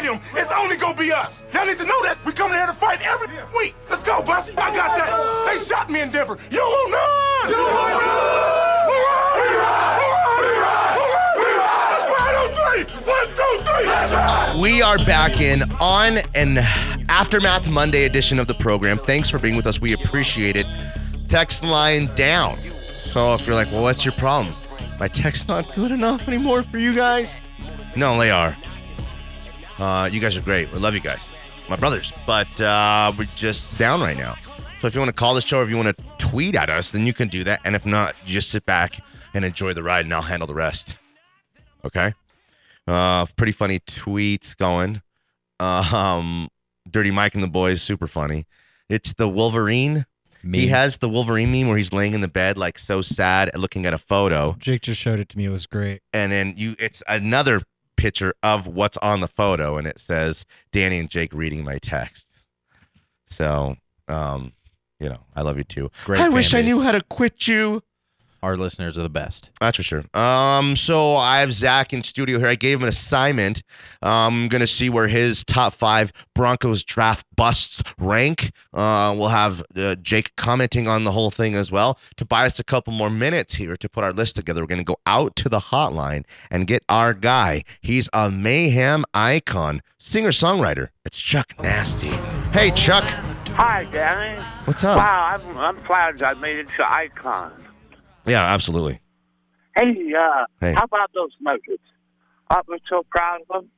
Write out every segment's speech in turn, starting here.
Every time we come into a stadium, it's only gonna be us. Y'all need to know that. We come here to fight every week. Let's go, Bussy. I got that. They shot me in Denver. You want none? You want We are back in on an Aftermath Monday edition of the program. Thanks for being with us. We appreciate it. Text line down. So if you're like, well, what's your problem? My text not good enough anymore for you guys? No, they are. Uh, you guys are great. We love you guys. My brothers. But uh, we're just down right now. So if you want to call the show or if you want to tweet at us, then you can do that. And if not, you just sit back and enjoy the ride and I'll handle the rest. Okay? Uh, pretty funny tweets going. Um, Dirty Mike and the boys, super funny. It's the Wolverine. He has the Wolverine meme where he's laying in the bed, like so sad, looking at a photo, Jake just showed it to me. It was great. and then you, it's another picture of what's on the photo, and it says Danny and Jake reading my texts. So, um, you know, I love you too. Great I wish I knew how to quit you. Our listeners are the best. That's for sure. Um, so I have Zach in studio here. I gave him an assignment. I'm gonna see where his top five Broncos draft busts rank. Uh, we'll have uh, Jake commenting on the whole thing as well. To buy us a couple more minutes here to put our list together, we're gonna go out to the hotline and get our guy. He's a mayhem icon, singer songwriter. It's Chuck Nasty. Hey Chuck, Hi, Danny. what's up? Wow, I'm, I'm flattered I made it to Icon. Yeah, absolutely. Hey, uh, Hey. how about those Nuggets? I was so proud of them.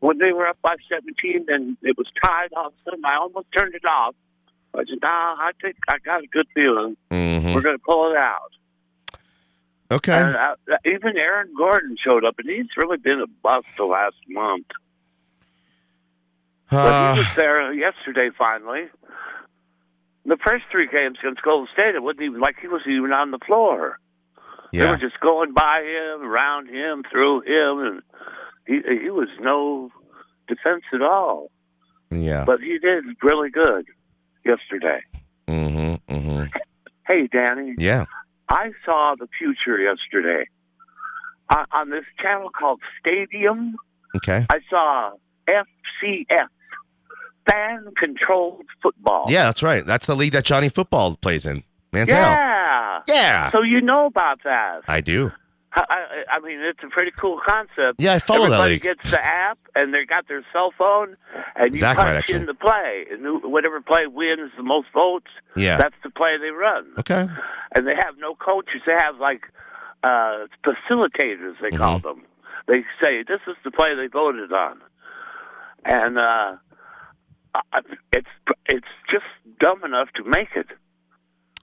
When they were up by 17 and it was tied all of a sudden, I almost turned it off. I said, nah, I think I got a good feeling. Mhm. We're going to pull it out. Okay. And uh, even Aaron Gordon showed up, and he's really been a bust the last month. But Uh, he was there yesterday finally. The first three games against Golden State, it wasn't even like he was even on the floor. They were just going by him, around him, through him, and he he was no defense at all. Yeah. But he did really good yesterday. Mm-hmm. Mm-hmm. Hey, Danny, Yeah. I saw the future yesterday on, on this channel called Stadium. Okay. I saw FCF, fan controlled football. Yeah, that's right. That's the league that Johnny Football plays in. Manziel. Yeah. Yeah. So you know about that. I do. I, I, mean, it's a pretty cool concept. Yeah, I follow that Everybody gets the app, and they got their cell phone, and you Exactly punch actually. in the play, and whatever play wins the most votes, Yeah. that's the play they run. Okay. And they have no coaches; they have like uh, facilitators, they call Mm-hmm. them. They say this is the play they voted on, and uh, it's it's just dumb enough to make it.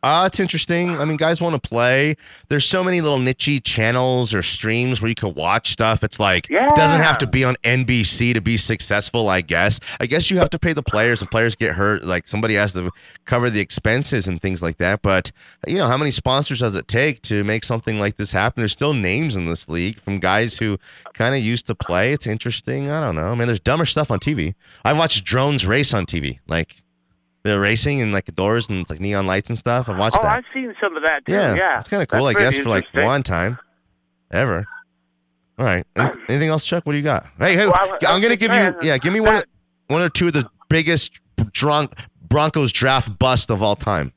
Uh, it's interesting. I mean, guys want to play. There's so many little niche channels or streams where you can watch stuff. It's like Yeah. doesn't have to be on NBC to be successful. I guess. I guess you have to pay the players. If players get hurt, like somebody has to cover the expenses and things like that. But you know, how many sponsors does it take to make something like this happen? There's still names in this league from guys who kind of used to play. It's interesting. I don't know. I mean, there's dumber stuff on TV. I watched drones race on TV, like. They're racing and like the doors and it's like neon lights and stuff. I've watched Oh, that. I've seen some of that too. Yeah, Yeah, it's kind of cool, I guess, for like one time ever. All right. Any- anything else, Chuck? What do you got? Hey, hey, Well, I- I'm gonna give you yeah, give me one, that- one or two of the biggest drunk Broncos draft bust of all time.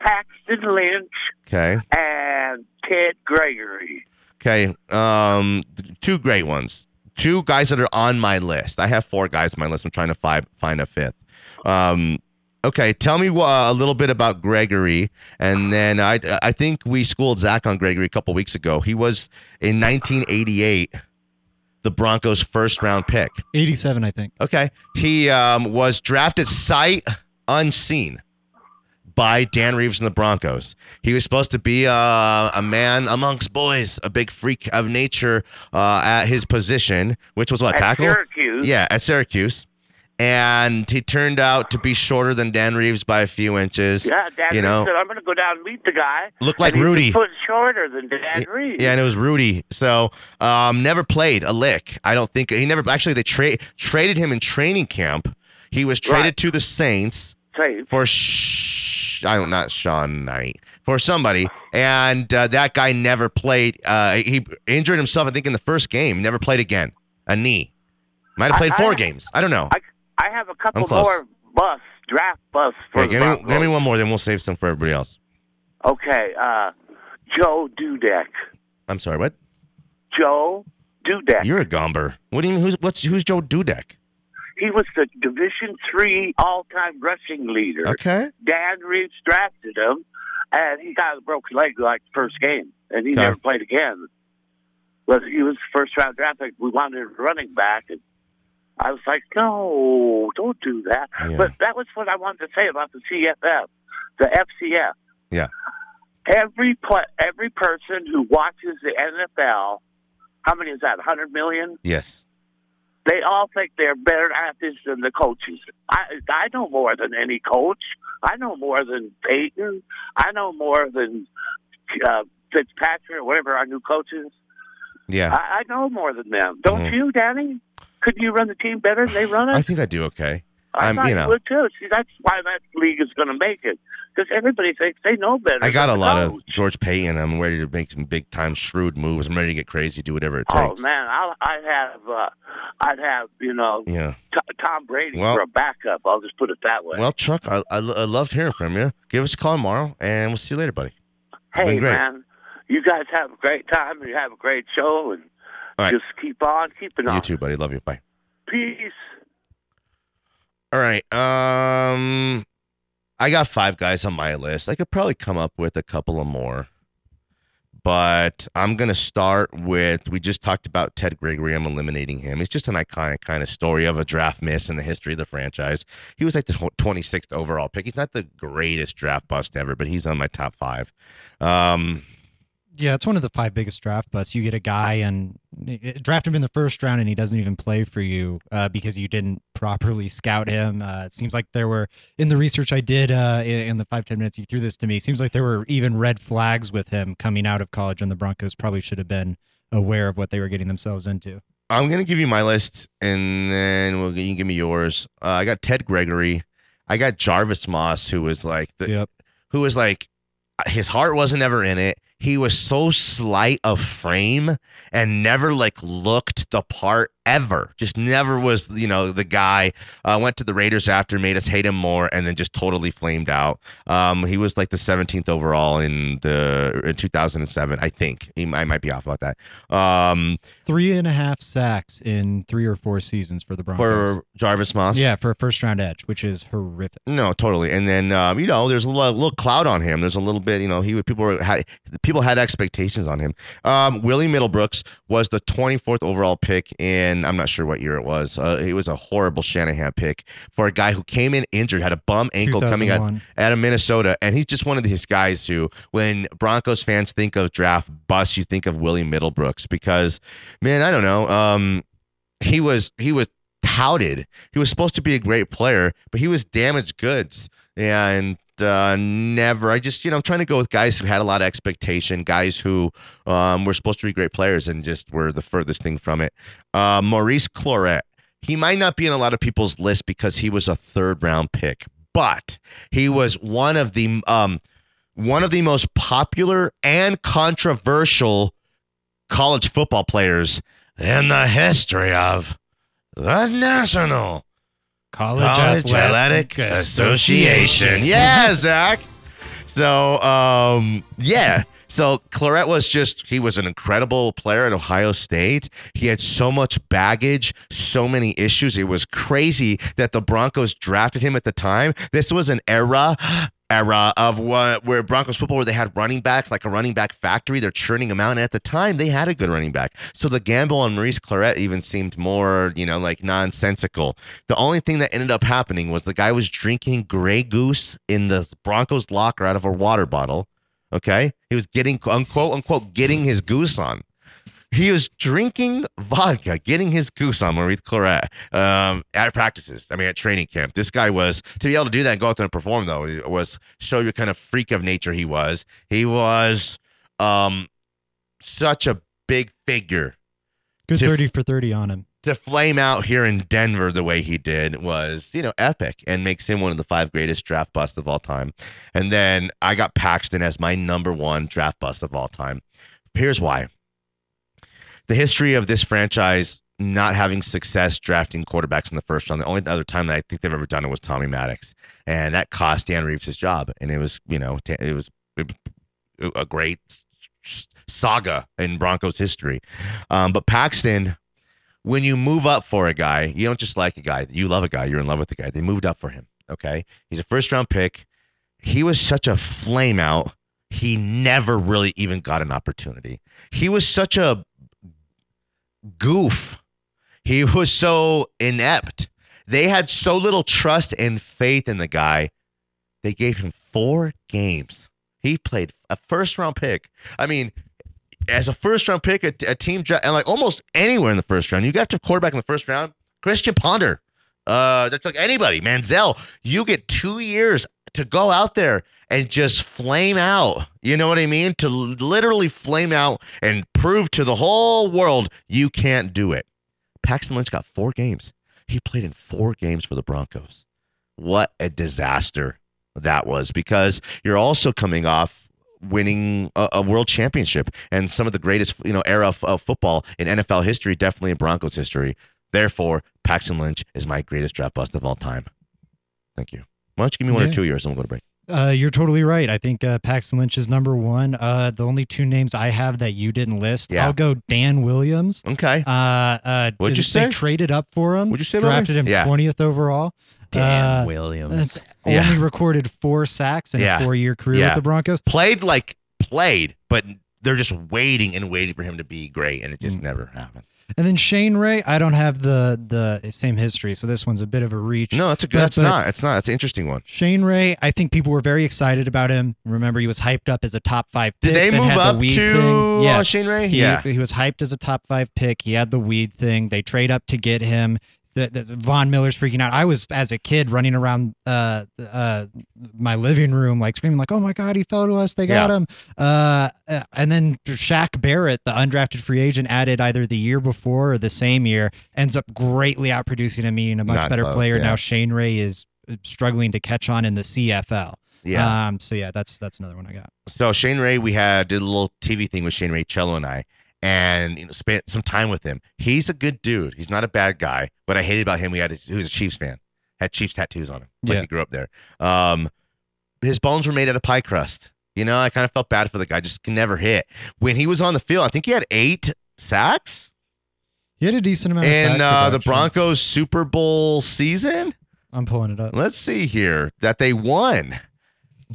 Paxton Lynch Okay. and Ted Gregory. Okay. Um, two great ones. Two guys that are on my list. I have four guys on my list. I'm trying to find find a fifth. Um, okay. Tell me uh, a little bit about Gregory, and then I I think we schooled Zach on Gregory a couple weeks ago. He was in 1988 the Broncos' first round pick. 87, I think. Okay. He um, was drafted sight unseen by Dan Reeves and the Broncos. He was supposed to be uh, a man amongst boys, a big freak of nature uh, at his position, which was what, At tackle? Syracuse. Yeah, at Syracuse. And he turned out to be shorter than Dan Reeves by a few inches. Yeah, Dan you Reeves know, said, I'm going to go down and meet the guy. Looked like Rudy. foot shorter than Dan Reeves. Yeah, and it was Rudy. So um, never played a lick. I don't think he never actually they tra- traded him in training camp. He was traded Right. to the Saints Say, for sh- I don't not Shawn Knight for somebody, and uh, that guy never played. Uh, he injured himself, I think, in the first game. Never played again. A knee. Might have played I- four I- games. I don't know. I I have a couple more bus draft bus for the give me, give me one more, then we'll save some for everybody else. Okay, uh, Joe Dudek. I'm sorry, what? Joe Dudek. You're a gomber. What do you mean? Who's what's who's Joe Dudek? He was the Division Three all-time rushing leader. Okay. Dan Reeves drafted him, and he got a broken leg like the first game, and he Okay. never played again. But he was first round draft pick. We wanted a running back, and I was like, no, don't do that. Yeah. But that was what I wanted to say about the CFF, the FCF. Yeah. Every every person who watches the NFL, how many is that? 100 million? Yes. They all think they're better athletes than the coaches. I I know more than any coach. I know more than Peyton. I know more than uh, Fitzpatrick or whatever our new coaches. Yeah. I, I know more than them. Don't Mhm. you, Danny? Couldn't you run the team better than they run it? I think I do okay. I I'm- thought you know. would too. See, that's why that league is going to make it because everybody thinks they know better. I got a lot of. George Paton. I'm ready to make some big time shrewd moves. I'm ready to get crazy, do whatever it takes. Oh man, I'll, I'd have, uh, I'd have, you know, Yeah. T- Tom Brady Well- for a backup. I'll just put it that way. Well, Chuck, I, I, I loved hearing from you. Give us a call tomorrow, and we'll see you later, buddy. hey man, you guys have a great time and you have a great show and All right. just keep on keeping on. You too, buddy. Love you. Bye. Peace. All right. Um, I got five guys on my list. I could probably come up with a couple of more, but I'm gonna start with. We just talked about Ted Gregory. I'm eliminating him. It's just an iconic kind of story of a draft miss in the history of the franchise. He was like the 26th overall pick. He's not the greatest draft bust ever, but he's on my top five. Um, Yeah, it's one of the five biggest draft busts. You get a guy and eh, draft him in the first round, and he doesn't even play for you uh, because you didn't properly scout him. Uh, it seems like there were in the research I did uh, in, the five ten minutes you threw this to me. Seems like there were even red flags with him coming out of college, and the Broncos probably should have been aware of what they were getting themselves into. I'm gonna give you my list, and then we'll you can give me yours. Uh, I got Ted Gregory. I got Jarvis Moss, who was like the, Yep. who was like his heart wasn't ever in it. He was so slight of frame and never like looked the part ever. Just never was, you know, the guy. Uh, went to the Raiders after, made us hate him more, and then just totally flamed out. Um, he was like the 17th overall in the in 2007, I think. He, I might be off about that. Um, Three and a half sacks in three or four seasons for the Broncos. for Jarvis Moss. yeah, for a first round edge, which is horrific. No, totally. And then um, you know, there's a little, little cloud on him. There's a little bit, you know, he would- people were had people had expectations on him. Um, Willie Middlebrooks was the 24th overall pick in I'm not sure what year it was. Uh, it was a horrible Shanahan pick for a guy who came in injured, had a bum ankle coming out out of Minnesota, and he's just one of these guys who, when Broncos fans think of draft bust, you think of Willie Middlebrooks because, man, I don't know, um, he was he was touted. He was supposed to be a great player, but he was damaged goods and. Uh, never. I just, you know, I'm trying to go with guys who had a lot of expectation, guys who um, were supposed to be great players and just were the furthest thing from it. Uh, Maurice Clarett. He might not be in a lot of people's list because he was a third round pick, but he was one of the um, one of the most popular and controversial college football players in the history of the National College, College Athletic Association. Yeah, Zach. So, um, yeah. So Clarett was just, he was an incredible player at Ohio State. He had so much baggage, so many issues. It was crazy that the Broncos drafted him at the time. This was an era. Era of what where Broncos football where they had running backs like a running back factory, they're churning them out. And at the time, they had a good running back. So the gamble on Maurice Clarett even seemed more, you know, like nonsensical. The only thing that ended up happening was the guy was drinking Grey Goose in the Broncos locker out of a water bottle. Okay, he was getting unquote unquote getting his goose on. He was drinking vodka, getting his goose on Maurice Clarett um, at practices. I mean, at training camp. This guy was to be able to do that and go out there and perform. Though it was show you kind of freak of nature he was. He was um, such a big figure Good to- 30 for 30 on him. to flame out here in Denver the way he did was, you know, epic and makes him one of the five greatest draft busts of all time. And then I got Paxton as my number one draft bust of all time. Here's why. The history of this franchise not having success drafting quarterbacks in the first round. The only other time that I think they've ever done it was Tommy Maddox, and that cost Dan Reeves his job. And it was, you know, it was a great saga in Broncos history. Um, but Paxton, when you move up for a guy, you don't just like a guy. You love a guy. You're in love with the guy. They moved up for him. Okay, he's a first round pick. He was such a flame out. He never really even got an opportunity. He was such a goof. He was so inept. They had so little trust and faith in the guy. They gave him four games. He played a first round pick. I mean, as a first round pick, a, a team and like almost anywhere in the first round, you got to quarterback in the first round. Christian Ponder, uh, that's like anybody. Manziel, you get two years to go out there and just flame out. You know what I mean? To literally flame out and prove to the whole world you can't do it. Paxton Lynch got four games. He played in four games for the Broncos. What a disaster that was because you're also coming off winning a, a, world championship and some of the greatest you know era of, of, football in NFL history, definitely in Broncos history. Therefore, Paxton Lynch is my greatest draft bust of all time. Thank you. Why don't you give me one yeah. or two years and we'll go to break. Uh, you're totally right. I think uh, Paxton Lynch is number one. Uh, the only two names I have that you didn't list, yeah. I'll go Dan Williams. Okay. Uh, uh, What'd you say? They traded up for him. What'd you say? Drafted him yeah. 20th overall. Dan uh, Williams. Only yeah. recorded four sacks in yeah. a four-year career with the Broncos. Played like played, but they're just waiting and waiting for him to be great, and it just mm. never happened. And then Shane Ray, I don't have the the same history, so this one's a bit of a reach. No, it's a good. That's not. It's not. It's an interesting one. Shane Ray, I think people were very excited about him. Remember, he was hyped up as a top five pick. Did they move up the to yeah. Uh, Shane Ray? He, yeah, he was hyped as a top five pick. He had the weed thing. They trade up to get him the, the, Von Miller's freaking out. I was as a kid running around uh, uh, my living room like screaming like, "Oh my god, he fell to us! They got yeah. him!" Uh, uh, and then Shaq Barrett, the undrafted free agent, added either the year before or the same year, ends up greatly outproducing him, being a much Not better close, player. Yeah. Now Shane Ray is struggling to catch on in the CFL. Yeah. Um. So yeah, that's that's another one I got. So Shane Ray, we had did a little TV thing with Shane Ray Cello and I, and you know, spent some time with him. He's a good dude. He's not a bad guy. What I hated about him, we had he was a Chiefs fan, had Chiefs tattoos on him. Like yeah. he grew up there. Um, his bones were made out of pie crust. You know, I kind of felt bad for the guy. Just can never hit. When he was on the field, I think he had eight sacks. He had a decent amount. Of sacks. In uh, the Broncos Super Bowl season. I'm pulling it up. Let's see here that they won.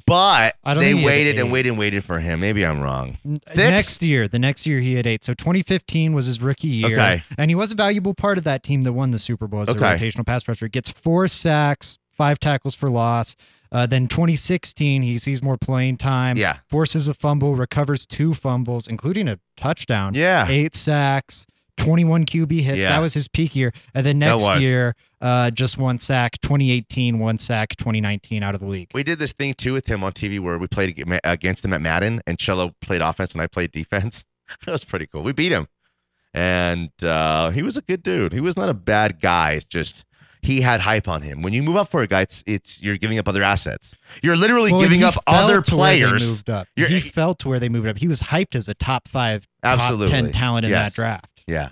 But they waited and waited and waited for him. Maybe I'm wrong. Six? Next year, the next year he had eight. So 2015 was his rookie year. Okay. And he was a valuable part of that team that won the Super Bowl as okay. a rotational pass rusher. Gets four sacks, five tackles for loss. Uh, then 2016, he sees more playing time. Yeah. Forces a fumble, recovers two fumbles, including a touchdown. Yeah. Eight sacks. 21 QB hits. Yeah. That was his peak year. And then next year, uh, just one sack. 2018, one sack. 2019, out of the league. We did this thing too with him on TV where we played against him at Madden, and Cello played offense and I played defense. that was pretty cool. We beat him, and uh, he was a good dude. He was not a bad guy. It's just he had hype on him. When you move up for a guy, it's, it's you're giving up other assets. You're literally well, giving up other players. moved up. he felt to where they moved up. He was hyped as a top five, absolutely. top ten talent in yes. that draft. Yeah.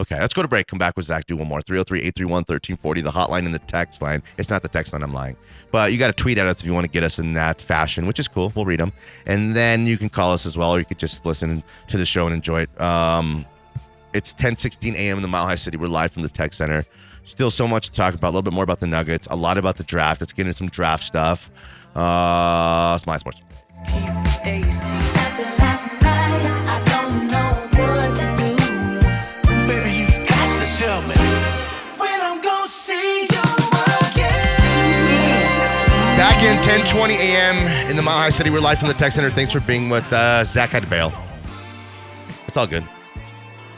Okay, let's go to break. Come back with Zach. Do one more. 303 831 1340, the hotline and the text line. It's not the text line, I'm lying. But you got to tweet at us if you want to get us in that fashion, which is cool. We'll read them. And then you can call us as well, or you could just listen to the show and enjoy it. Um, it's 10 16 a.m. in the Mile High City. We're live from the Tech Center. Still so much to talk about. A little bit more about the Nuggets, a lot about the draft. Let's get into some draft stuff. Uh, it's my sports. Back in 10:20 a.m. in the Mile High City. We're live from the Tech Center. Thanks for being with uh, Zach had to bail. It's all good.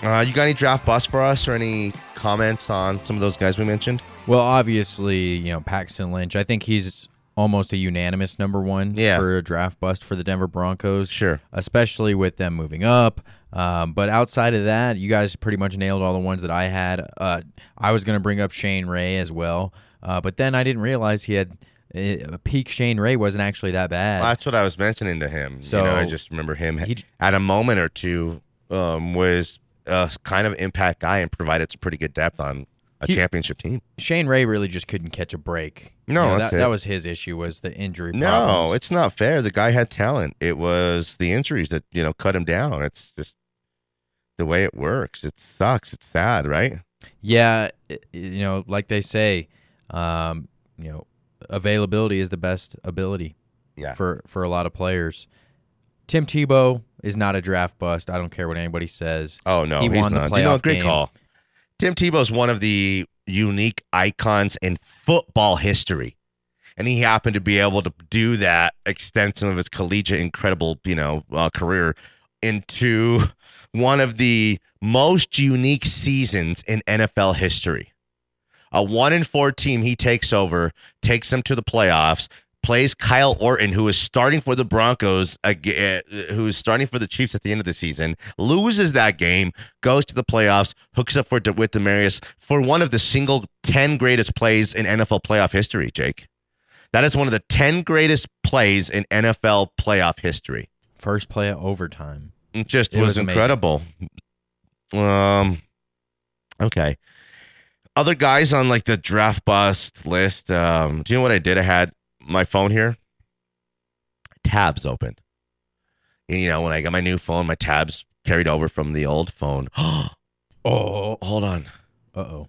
Uh, you got any draft busts for us, or any comments on some of those guys we mentioned? Well, obviously, you know Paxton Lynch. I think he's almost a unanimous number one yeah. for a draft bust for the Denver Broncos. Sure, especially with them moving up. Um, but outside of that, you guys pretty much nailed all the ones that I had. Uh, I was going to bring up Shane Ray as well, uh, but then I didn't realize he had uh, peak Shane Ray wasn't actually that bad. Well, that's what I was mentioning to him. So you know, I just remember him he, at a moment or two um, was a kind of impact guy and provided some pretty good depth on a He- championship team. Shane Ray really just couldn't catch a break. No, You know, that, that was his issue was the injury. No, problems. it's not fair. The guy had talent. It was the injuries that you know cut him down. It's just the way it works. It sucks. It's sad, right? Yeah, you know, like they say, um, you know, availability is the best ability Yeah. for for a lot of players. Tim Tebow is not a draft bust. I don't care what anybody says. Oh no, He he's won the not. Do you know, playoff great game. call. Tim Tebow's one of the unique icons in football history, and he happened to be able to do that, extend some of his collegiate, incredible, you know, uh, career into one of the most unique seasons in NFL history. A one in four team he takes over, takes them to the playoffs, plays Kyle Orton, who is starting for the Broncos, uh, who is starting for the Chiefs at the end of the season, loses that game, goes to the playoffs, hooks up for with Demaryius for one of the single ten greatest plays in NFL playoff history. Jake, that is one of the ten greatest plays in NFL playoff history. First play of overtime. It just It was, was incredible. Um, okay. Other guys on like the draft bust list. Um, do you know what I did? I had my phone here, tabs open. And, you know, when I got my new phone, my tabs carried over from the old phone. Oh, Hold on. uh oh.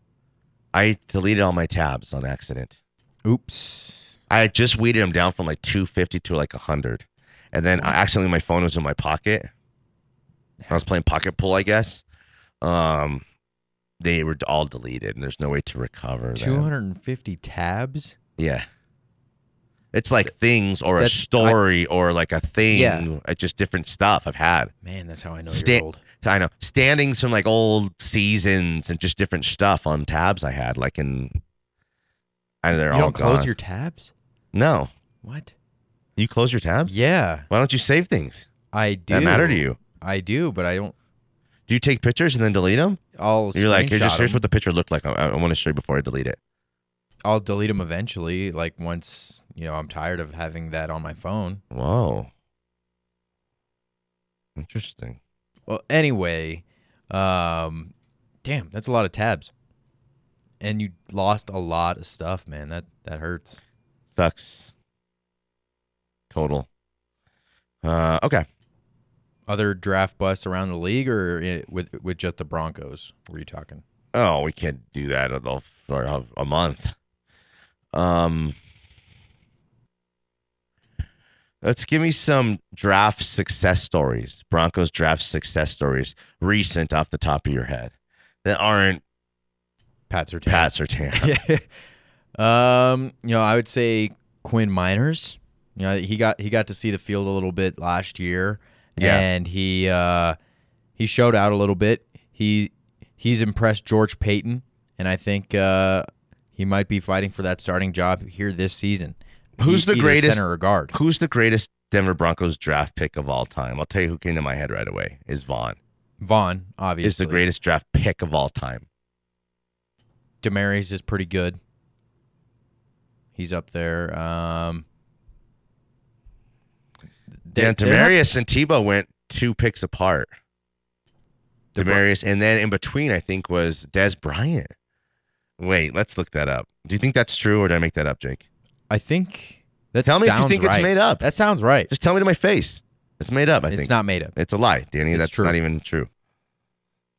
I deleted all my tabs on accident. Oops. I had just weeded them down from like 250 to like 100. And then I accidentally my phone was in my pocket. I was playing pocket pool, I guess. Um, they were all deleted, and there's no way to recover. Two hundred and fifty tabs. Yeah. It's like things or a That's- I- story or like a thing. Yeah. uh, just different stuff I've had. Man, that's how I know Sta- you're old. I know standings from like old seasons and just different stuff on tabs I had, like in. And they're You all don't close your tabs. No, What? you close your tabs. Yeah, Why don't you save things I do. that matter to you? I do, but I don't. Do you take pictures and then delete them? I'll You're like, here's, screenshot just, here's what the picture looked like. I, I want to show you before I delete it. I'll delete them eventually. Like once you know, I'm tired of having that on my phone. Whoa. Interesting. Well, anyway, um, damn, that's a lot of tabs, and you lost a lot of stuff, man. That that hurts. Sucks. Total. Uh, okay. Other draft busts around the league, or with with just the Broncos? Were you talking? Oh, we can't do that at all for a, month. Um, let's give me some draft success stories. Broncos draft success stories, recent off the top of your head that aren't Pat Surtain. Pat Surtain. um, you know, I would say Quinn Meinerz. You know, he got he got to see the field a little bit last year, Yeah. and he uh, he showed out a little bit. He he's impressed George Paton, and I think uh, he might be fighting for that starting job here this season. Who's the greatest- center or guard? Who's the greatest Denver Broncos draft pick of all time? I'll tell you who came to my head right away. Is Von. Von, obviously. Is the greatest draft pick of all time. Demaryius is pretty good. He's up there. Um, Dan Demaryius and Tebow went two picks apart. Demaryius, and then in between, I think was Dez Bryant. Wait, let's look that up. Do you think that's true, or did I make that up, Jake? I think that sounds right. Tell me if you think it's made up. That sounds right. Just tell me to my face. It's made up. I it's not made up. It's a lie, Danny. It's that's true. not even true.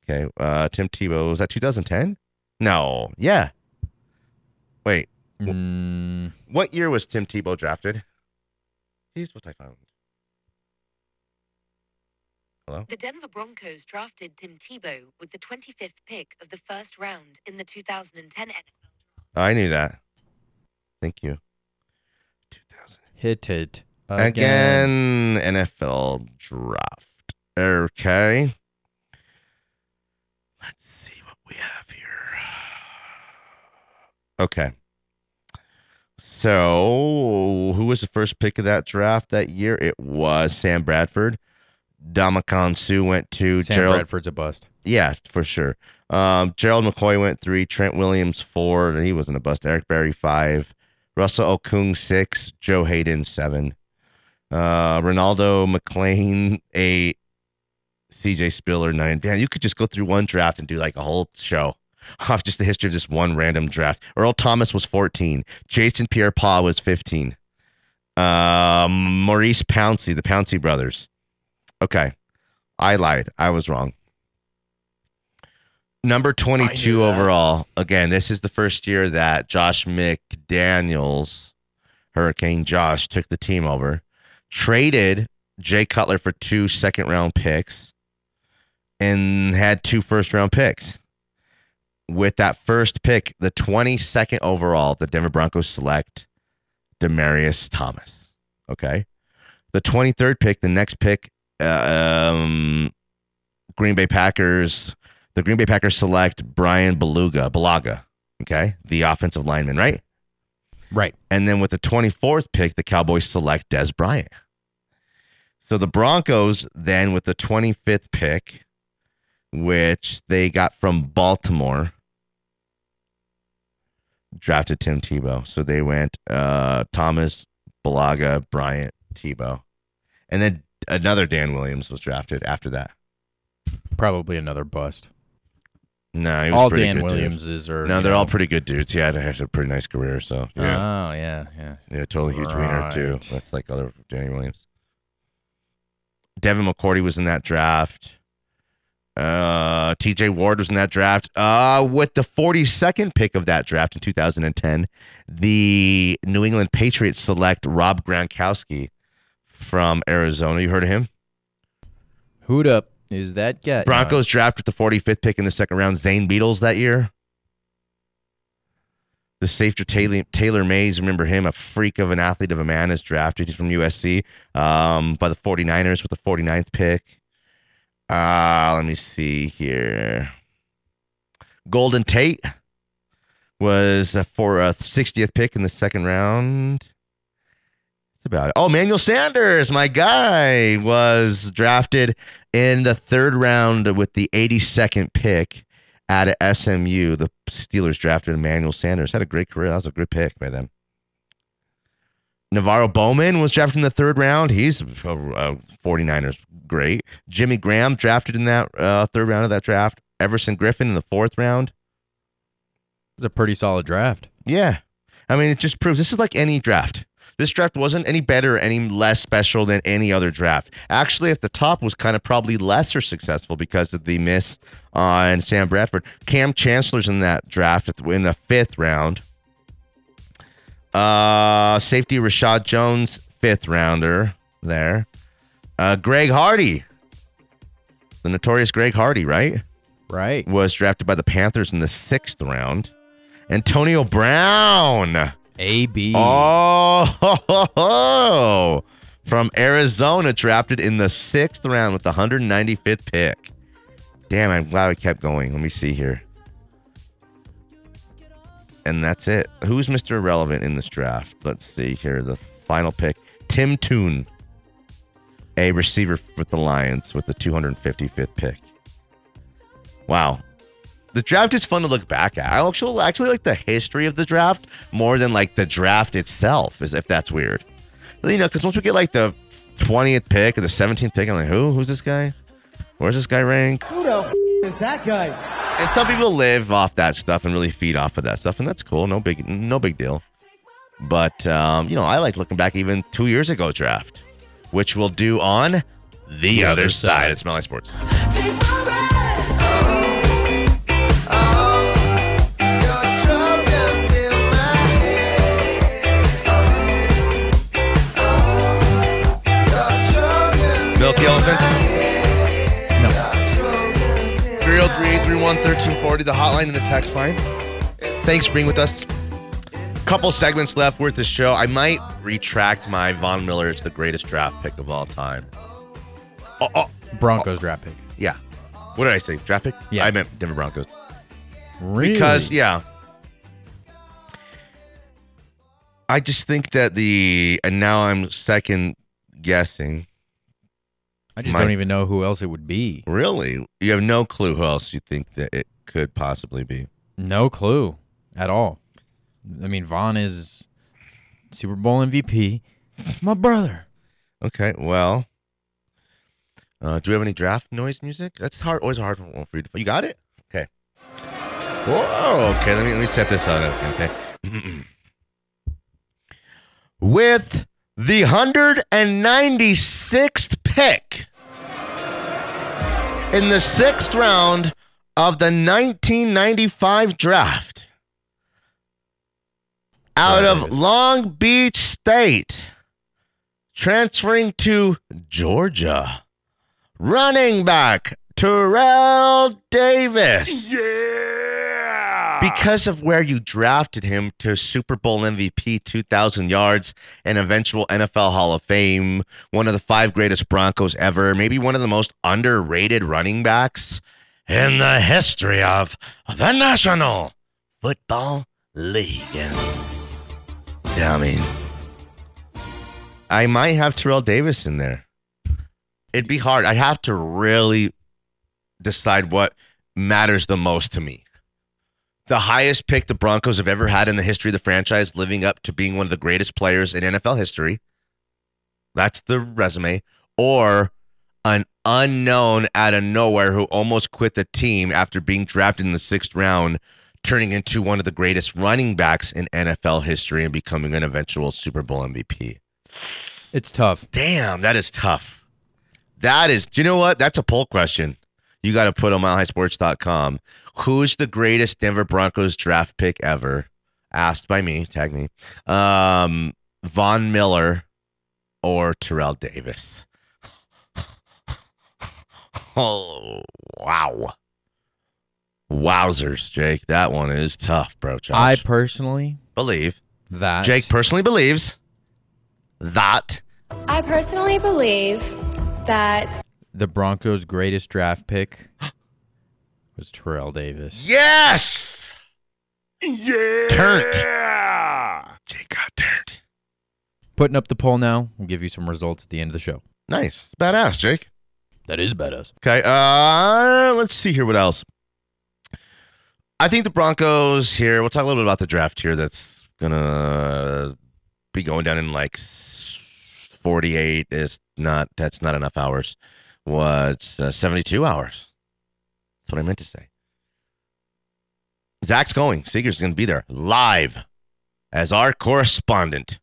Okay, uh, Tim Tebow was that 2010? No, yeah. Wait, Mm, what year was Tim Tebow drafted? Here's what I found. Hello. The Denver Broncos drafted Tim Tebow with the 25th pick of the first round in the 2010 NFL. I knew that. Thank you. 2000. hit it again. Again, NFL draft. Okay. Let's see what we have here. Okay. So, who was the first pick of that draft that year? It was Sam Bradford. Ndamukong Suh went to Sam Gerald. Bradford's a bust. Yeah, for sure. Um, Gerald McCoy went three. Trent Williams four. and He wasn't a bust. Eric Berry five. Russell Okung six. Joe Haden seven. Uh, Ronaldo McClain eight. CJ Spiller nine. Man, you could just go through one draft and do like a whole show off just the history of just one random draft. Earl Thomas was 14. Jason Pierre Paul was 15. Um, Maurkice Pouncey, the Pouncey brothers. Okay. I lied. I was wrong. Number 22 overall. Again, this is the first year that Josh McDaniels, Hurricane Josh, took the team over. Traded Jay Cutler for two second round picks and had two first round picks. With that first pick, the 22nd overall, the Denver Broncos select Demaryius Thomas. Okay. The 23rd pick, the next pick, uh, um, Green Bay Packers, the Green Bay Packers select Brian Beluga, Bulaga. Okay. The offensive lineman, right? Right. And then with the 24th pick, the Cowboys select Dez Bryant. So the Broncos then with the 25th pick, which they got from Baltimore, drafted Tim Tebow. So they went uh, Thomas, Bulaga, Bryant, Tebow. And then another Dan Williams was drafted after that. Probably another bust. No, he was All Dan good dude. Williamses are. No, they're all pretty good dudes. He had, has a pretty nice career. So yeah, Oh yeah, yeah. yeah, totally huge wiener too. That's like other Danny Williams. Devin McCourty was in that draft. Uh, TJ Ward was in that draft. Uh, with the 42nd pick of that draft in 2010, the New England Patriots select Rob Gronkowski from Arizona. You heard of him? Hoot up is that guy? Broncos draft with the 45th pick in the second round, Zane Beadles that year. The safety Taylor, Taylor Mays, remember him, a freak of an athlete of a man, is drafted. He's from USC um, by the 49ers with the 49th pick. Uh, let me see here. Golden Tate was for a 60th pick in the second round. About it. Oh, Manuel Sanders, my guy, was drafted in the third round with the 82nd pick out of SMU. The Steelers drafted Emmanuel Sanders. Had a great career. That was a great pick by them. NaVorro Bowman was drafted in the third round. He's uh, uh, 49ers. Great. Jimmy Graham drafted in that uh, third round of that draft. Everson Griffen in the fourth round. It's a pretty solid draft. Yeah. I mean, it just proves this is like any draft. This draft wasn't any better any less special than any other draft. Actually, at the top was kind of probably lesser successful because of the miss on Sam Bradford. Kam Chancellor's in that draft in the fifth round. Uh, safety Reshad Jones, fifth rounder there. Uh, Greg Hardy, the notorious Greg Hardy, right? Right. Was drafted by the Panthers in the sixth round. Antonio Brown. AB. Oh, from Arizona, drafted in the sixth round with the 195th pick. Damn, I'm glad we kept going. Let me see here. And that's it. Who's Mr. Irrelevant in this draft? Let's see here. The final pick Tim Toone, a receiver with the Lions with the 255th pick. Wow. The draft is fun to look back at. I actually actually like the history of the draft more than like the draft itself, as if that's weird. You know, because once we get like the 20th pick or the 17th pick, I'm like, who? Who's this guy? Where's this guy rank? Who the f- is that guy? And some people live off that stuff and really feed off of that stuff, and that's cool. No big, no big deal. But um, you know, I like looking back even two years ago draft, which we'll do on the, other, side. It's Melly Sports. Milky Elephants. No. 303-831-1340, the hotline and the text line. Thanks for being with us. Couple segments left worth the show. I might retract my Von Miller is the greatest draft pick of all time. Oh, oh, Broncos draft pick. yeah. What did I say? Draft pick? Yeah. I meant Denver Broncos. Really? Because yeah. I just think that the and now I'm second guessing. I just don't even know who else it would be. Really? You have no clue who else you think that it could possibly be. No clue at all. I mean, Von is Super Bowl MVP. My brother. Okay, well, Uh, do we have any draft noise music? That's hard. Always a hard one for you to. You got it? Okay. Whoa. Okay. Let me let me set this on. Okay. With the 196th pick in the sixth round of the 1995 draft, out of Long Beach State, transferring to Georgia, running back Terrell Davis. Yeah. Because of where you drafted him to Super Bowl MVP, 2,000 yards, and eventual NFL Hall of Fame, one of the five greatest Broncos ever, maybe one of the most underrated running backs in the history of the National Football League. Yeah, I mean, I might have Terrell Davis in there. It'd be hard. I'd have to really decide what matters the most to me the highest pick the Broncos have ever had in the history of the franchise, living up to being one of the greatest players in NFL history. That's the resume. Or an unknown out of nowhere who almost quit the team after being drafted in the sixth round, turning into one of the greatest running backs in NFL history and becoming an eventual Super Bowl MVP. It's tough. Damn, that is tough. That is, do you know what? That's a poll question. You got to put on milehighsports.com. Who's the greatest Denver Broncos draft pick ever? Asked by me, tag me. Um, Von Miller or Terrell Davis. oh, wow. Wowzers, Jake. That one is tough, bro. Josh. I personally believe. that Jake personally believes that I personally believe that the Broncos' greatest draft pick was Terrell Davis. Yes. Yeah. Turnt. Jake got turned. Putting up the poll now. We'll give you some results at the end of the show. Nice. It's badass, Jake. That is badass. Okay. Uh let's see here what else. I think the Broncos here, we'll talk a little bit about the draft here that's gonna be going down in like 48 is not that's not enough hours. What's uh, 72 hours? That's what I meant to say. Zach's going. Seeger's going to be there live as our correspondent.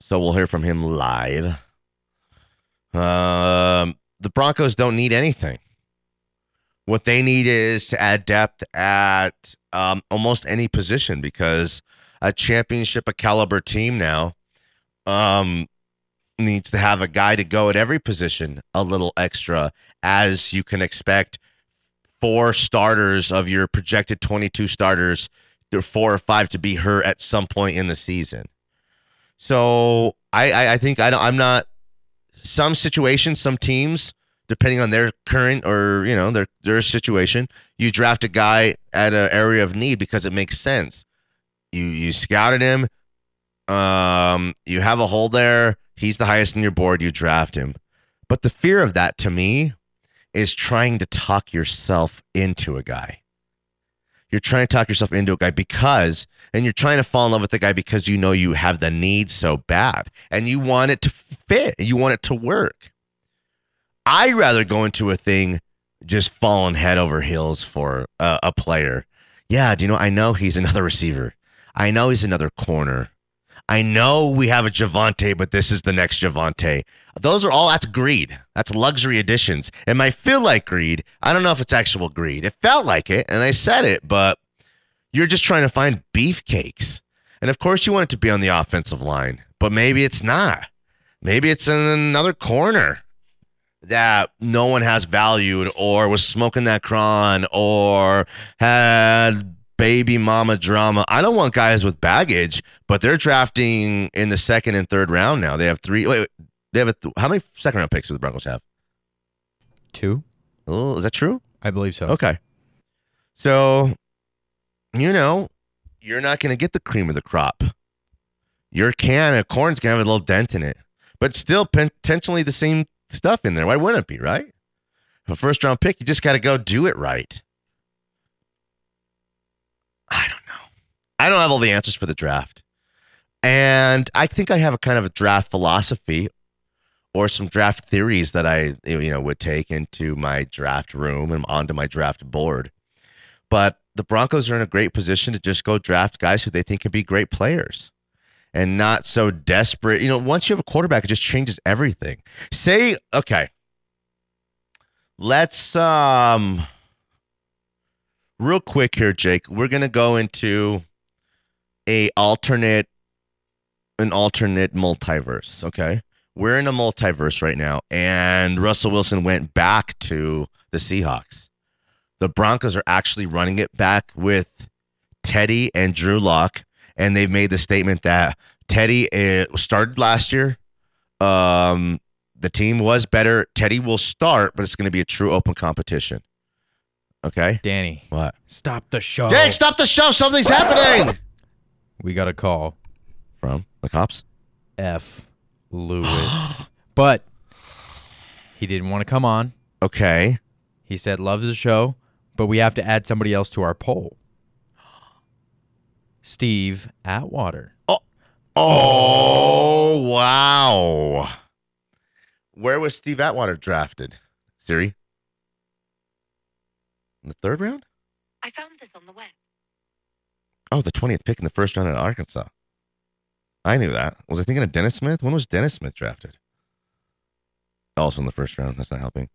So we'll hear from him live. Um, the Broncos don't need anything. What they need is to add depth at um, almost any position because a championship a caliber team now um, needs to have a guy to go at every position a little extra, as you can expect. Four starters of your projected 22 starters, four or five to be hurt at some point in the season. So I, I, I think I I'm not. Some situations, some teams, depending on their current or you know their their situation, you draft a guy at an area of need because it makes sense. You you scouted him, um, you have a hole there. He's the highest on your board. You draft him, but the fear of that to me is trying to talk yourself into a guy. You're trying to talk yourself into a guy because, and you're trying to fall in love with the guy because you know you have the need so bad and you want it to fit, you want it to work. I'd rather go into a thing just falling head over heels for a, a player. Yeah, do you know? I know he's another receiver. I know he's another corner. I know we have a Javonte, but this is the next Javonte. Those are all that's greed. That's luxury additions. It might feel like greed. I don't know if it's actual greed. It felt like it, and I said it, but you're just trying to find beefcakes. And of course, you want it to be on the offensive line, but maybe it's not. Maybe it's in another corner that no one has valued or was smoking that cron or had baby mama drama. I don't want guys with baggage, but they're drafting in the second and third round now. They have three. Wait, wait they have a th- how many second round picks do the Broncos have? Two, Oh, is that true? I believe so. Okay. So, you know, you're not going to get the cream of the crop. Your can of corn's going to have a little dent in it, but still potentially the same stuff in there. Why wouldn't it be, right? A first round pick, you just got to go do it right. I don't know. I don't have all the answers for the draft. And I think I have a kind of a draft philosophy or some draft theories that I you know would take into my draft room and onto my draft board. But the Broncos are in a great position to just go draft guys who they think can be great players and not so desperate. You know, once you have a quarterback, it just changes everything. Say, okay, let's um real quick here, Jake. We're gonna go into a alternate an alternate multiverse, okay? We're in a multiverse right now, and Russell Wilson went back to the Seahawks. The Broncos are actually running it back with Teddy and Drew Lock, and they've made the statement that Teddy uh, started last year. Um, the team was better. Teddy will start, but it's going to be a true open competition. Okay. Danny, What? stop the show. Jake, stop the show. Something's happening. We got a call. From the cops. F. Lewis. but he didn't want to come on. Okay. He said loves the show, but we have to add somebody else to our poll. Steve Atwater. Oh. oh wow. Where was Steve Atwater drafted? Siri. In the third round? I found this on the web. Oh, the twentieth pick in the first round at Arkansas. I knew that. Was I thinking of Dennis Smith? When was Dennis Smith drafted? Also in the first round. That's not helping.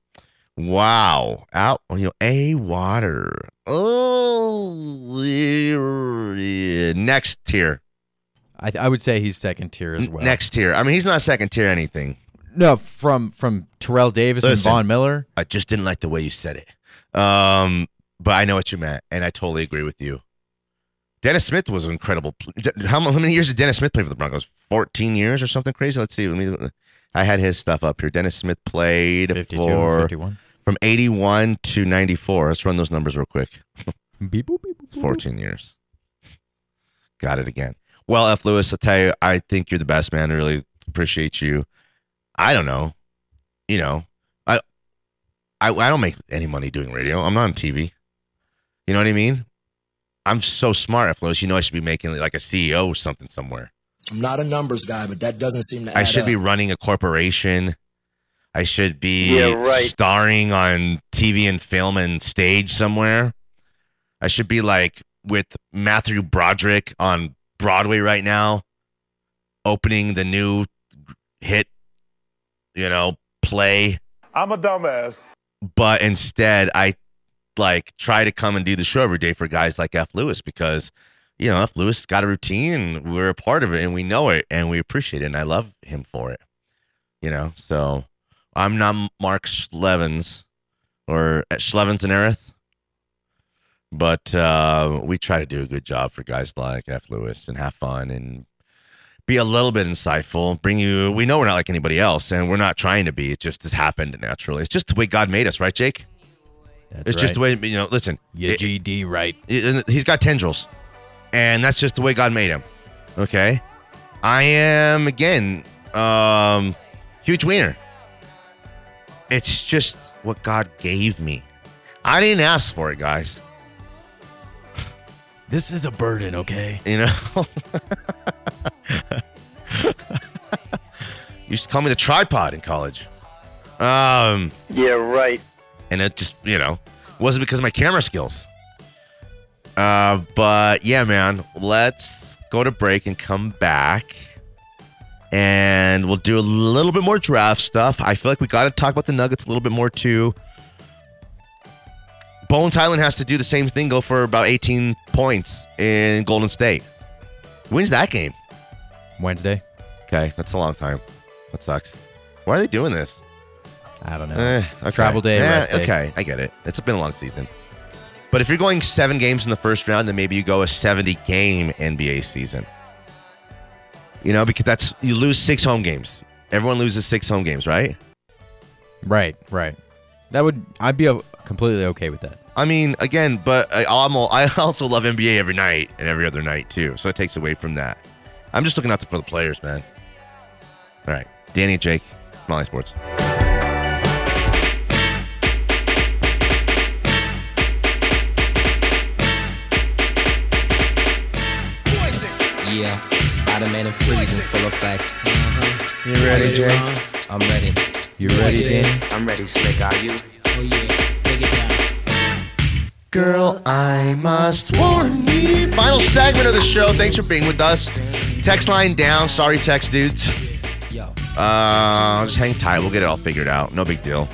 Wow. Out you know, A water. Oh yeah. next tier. I, I would say he's second tier as well. Next tier. I mean, he's not second tier anything. No, from from Terrell Davis Listen. and Von Miller. I just didn't like the way you said it. Um, but I know what you meant, and I totally agree with you. Dennis Smith was an incredible. How, how many years did Dennis Smith play for the Broncos? Fourteen years or something crazy. Let's see. Let me. I had his stuff up here. Dennis Smith played 52 for 51. from eighty-one to ninety-four. Let's run those numbers real quick. Beep, boop, beep, boop, boop. 14 years. Got it again. Well, F. Lewis, I'll tell you, I think you're the best man. I really appreciate you. I don't know. You know, I, I, I don't make any money doing radio. I'm not on TV. You know what I mean? I'm so smart, F. Lewis. You know, I should be making like a CEO or something somewhere. I'm not a numbers guy, but that doesn't seem to I should up. be running a corporation. I should be Yeah, right. starring on TV and film and stage somewhere. I should be like with Matthew Broderick on Broadway right now, opening the new hit, you know, play. I'm a dumbass. But instead, I like try to come and do the show every day for guys like F. Lewis because, you know, F. Lewis got a routine we're a part of it and we know it and we appreciate it and I love him for it. You know, so I'm not Mark Schlevens or Schlevens and Erith, but uh, we try to do a good job for guys like F. Lewis and have fun and be a little bit insightful. Bring you. We know we're not like anybody else, and we're not trying to be. It just has happened naturally. It's just the way God made us, right, Jake? That's it's just the way you know. Listen, it- GD right. it- he's got tendrils, and that's just the way God made him. Okay, I am again, um, huge wiener. It's just what God gave me. I didn't ask for it, guys. This is a burden, okay? You know. used to call me the tripod in college. Um, Yeah, right. and it just you know wasn't because of my camera skills. Uh, but yeah, man, let's go to break and come back, and we'll do a little bit more draft stuff. I feel like we got to talk about the Nuggets a little bit more too. Bones Hyland has to do the same thing, go for about 18 points in Golden State. Wins that game. Wednesday. Okay, that's a long time. That sucks. Why are they doing this? I don't know. Eh, okay. Travel day, Eh, rest day. Okay, I get it. It's been a long season. But if you're going seven games in the first round, then maybe you go a 70 game NBA season. You know, because that's you lose six home games. Everyone loses six home games, right? Right, right. That would I'd be completely okay with that. I mean, again, but I, I'm al- I also love NBA every night and every other night too. So it takes away from that. I'm just looking out for the players, man. All right, Danny and Jake, Molly Sports. Yeah, Spider Man and Freeze in full effect. Uh-huh. You ready, Jake? I'm ready. You ready, Danny? I'm ready, Slick. Are you? Oh yeah, take it down. Girl, I must warn you. Final segment of the show. Thanks for being with us. Text line down. Sorry, text dudes. Yo. Uh, just hang tight. We'll get it all figured out. No big deal.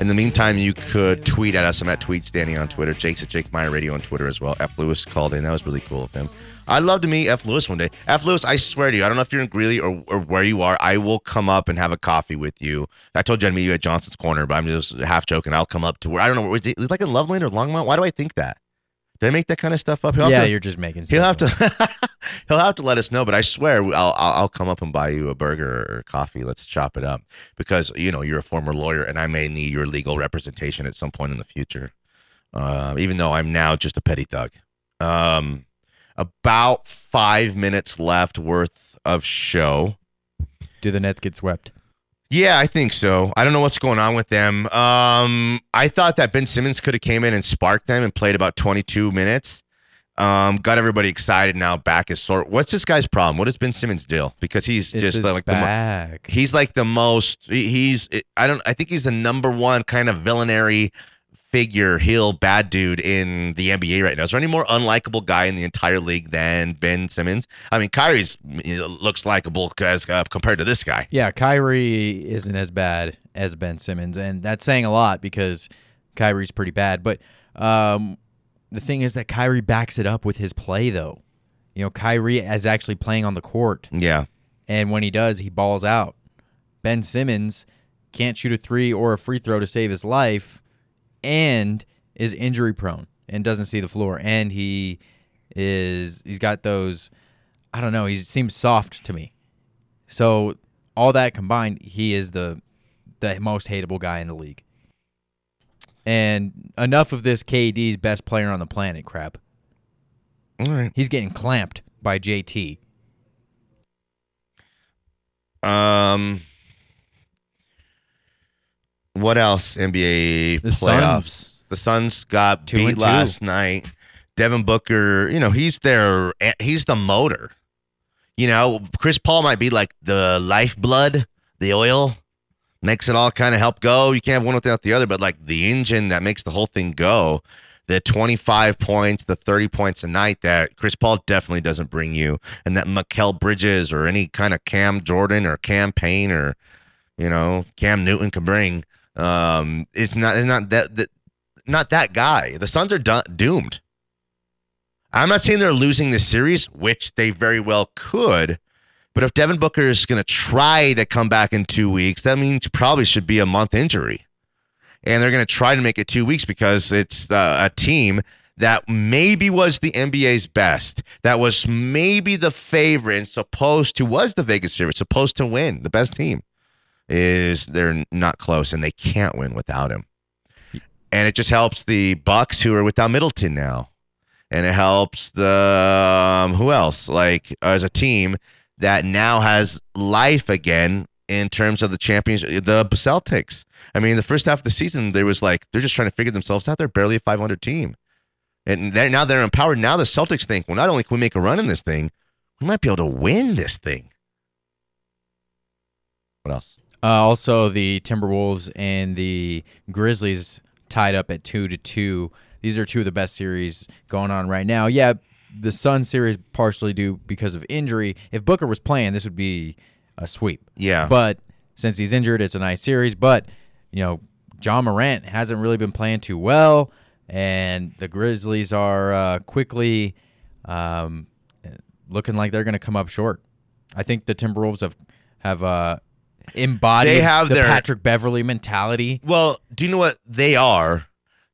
In the meantime, you could tweet at us. I'm at Tweets Danny on Twitter. Jake's at Jake Meyer Radio on Twitter as well. F. Lewis called in. That was really cool of him. I'd love to meet F. Lewis one day. F. Lewis, I swear to you, I don't know if you're in Greeley or, or where you are. I will come up and have a coffee with you. I told you I'd meet you at Johnson's Corner, but I'm just half joking. I'll come up to where I don't know. Is it like in Loveland or Longmont? Why do I think that? Did I make that kind of stuff up? He'll Yeah, to- you're just making. He'll have stuff to he'll have to let us know, but I swear I'll, I'll I'll come up and buy you a burger or coffee. Let's chop it up because you know you're a former lawyer and I may need your legal representation at some point in the future. Uh, even though I'm now just a petty thug. Um, about five minutes left worth of show. Do the Nets get swept? Yeah, I think so. I don't know what's going on with them. Um, I thought that Ben Simmons could have came in and sparked them and played about 22 minutes. Um, got everybody excited now. Back is sore. What's this guy's problem? What is Ben Simmons' deal? Because he's It's just like the mo- he's like the most. he- He's I don't. I think he's the number one kind of villainary figure, heel bad dude in the NBA right now. Is there any more unlikable guy in the entire league than Ben Simmons? I mean, Kyrie's looks likable as uh, compared to this guy. Yeah, Kyrie isn't as bad as Ben Simmons, and that's saying a lot because Kyrie's pretty bad. But um, the thing is that Kyrie backs it up with his play, though. You know, Kyrie is actually playing on the court, Yeah. and when he does, he balls out. Ben Simmons can't shoot a three or a free throw to save his life, and is injury prone and doesn't see the floor, and he is he's got those. I don't know. He seems soft to me. So all that combined, he is the the most hateable guy in the league. And enough of this KD's best player on the planet crap. All right. He's getting clamped by JT. Um, what else? NBA The playoffs. Suns. The Suns got Two beat last night. Devin Booker, you know, he's their he's the motor. You know, Chris Paul might be like the lifeblood, the oil, makes it all kind of help go. You can't have one without the other, but like the engine that makes the whole thing go. The 25 points, the 30 points a night that Chris Paul definitely doesn't bring you, and that Mikal Bridges or any kind of Cam Jordan or Cam Payne or you know Cam Newton can bring. Um, it's not it's not that, that not that guy. The Suns are do- doomed. I'm not saying they're losing this series, which they very well could. But if Devin Booker is going to try to come back in two weeks, that means probably should be a month injury. And they're going to try to make it two weeks because it's uh, a team that maybe was the NBA's best, that was maybe the favorite and supposed to, was the Vegas favorite, supposed to win, the best team. Is they're not close and they can't win without him. And it just helps the Bucks who are without Middleton now and it helps the um, who else like as a team that now has life again in terms of the champions the Celtics. I mean, the first half of the season there was like they're just trying to figure themselves out. They're barely a 500 team, and they're, now they're empowered. Now the Celtics think, well, not only can we make a run in this thing, we might be able to win this thing. What else? Uh, also, the Timberwolves and the Grizzlies tied up at two to two. These are two of the best series going on right now. Yeah, the Sun series partially due because of injury. If Booker was playing, this would be a sweep. Yeah. But since he's injured, it's a nice series. But you know, Ja Morant hasn't really been playing too well, and the Grizzlies are uh, quickly um, looking like they're going to come up short. I think the Timberwolves have have uh, embodied They have the their- Patrick Beverley mentality. Well, do you know what they are?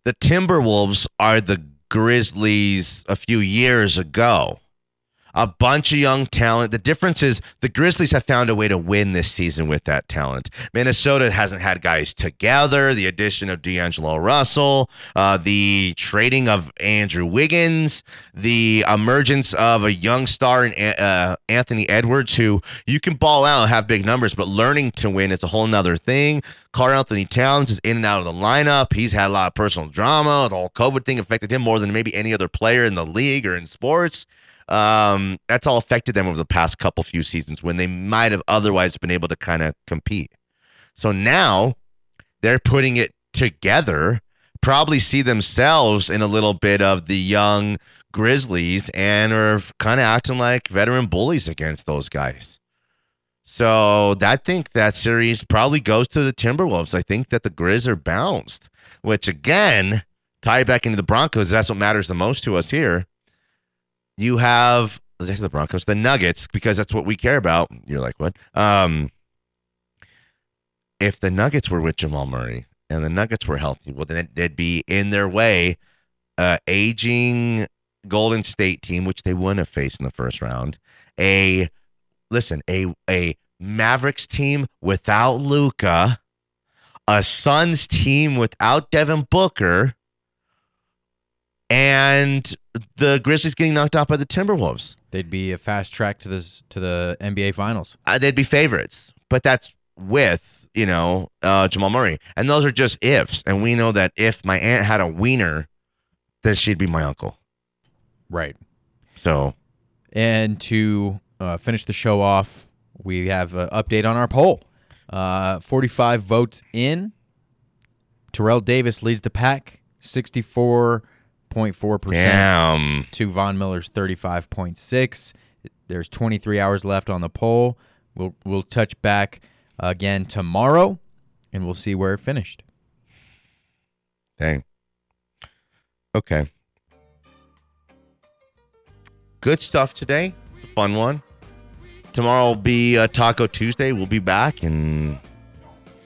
The Timberwolves are the Grizzlies a few years ago. A bunch of young talent. The difference is the Grizzlies have found a way to win this season with that talent. Minnesota hasn't had guys together. The addition of D'Angelo Russell, uh, the trading of Andrew Wiggins, the emergence of a young star in uh, Anthony Edwards, who you can ball out and have big numbers, but learning to win is a whole nother thing. Karl-Anthony Towns is in and out of the lineup. He's had a lot of personal drama. The whole COVID thing affected him more than maybe any other player in the league or in sports. Um, that's all affected them over the past couple few seasons when they might have otherwise been able to kind of compete. So now they're putting it together, probably see themselves in a little bit of the young Grizzlies and are kind of acting like veteran bullies against those guys. So I think that series probably goes to the Timberwolves. I think that the Grizz are bounced, which again, tie back into the Broncos. That's what matters the most to us here. You have the Broncos, the Nuggets, because that's what we care about. You're like, what? Um, if the Nuggets were with Jamal Murray and the Nuggets were healthy, well, then they'd be in their way, uh, aging Golden State team, which they wouldn't have faced in the first round. A listen, a a Mavericks team without Luka, a Suns team without Devin Booker, and the Grizzlies getting knocked out by the Timberwolves. They'd be a fast track to this to the NBA Finals. Uh, they'd be favorites, but that's with you know uh, Jamal Murray, and those are just ifs. And we know that if my aunt had a wiener, then she'd be my uncle. Right. So, and to uh, finish the show off, we have an update on our poll. Uh, 45 votes in. Terrell Davis leads the pack. 64 0.4% to Von Miller's 35.6. There's 23 hours left on the poll. We'll we'll touch back again tomorrow and we'll see where it finished. Dang. Okay. Good stuff today. Fun one. Tomorrow will be uh, Taco Tuesday. We'll be back and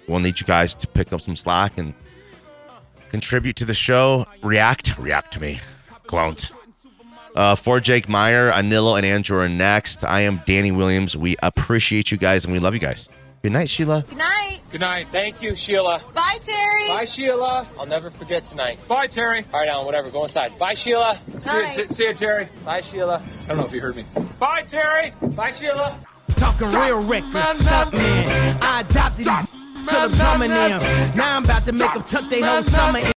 we'll need you guys to pick up some slack and contribute to the show. React. React to me. Clones. Uh, for Jake Meyer, Anilo, and Andrew are next. I am Danny Williams. We appreciate you guys and we love you guys. Good night, Sheila. Good night. Good night. Thank you, Sheila. Bye, Terry. Bye, Sheila. I'll never forget tonight. Bye, Terry. All right, Alan, whatever. Go inside. Bye, Sheila. See you, Bye. t- see you, Terry. Bye, Sheila. I don't know if you heard me. Bye, Terry. Bye, Sheila. Talking real reckless stuff, man. I adopted these Philip Drummond them. Now I'm about to make them tuck their whole summer in.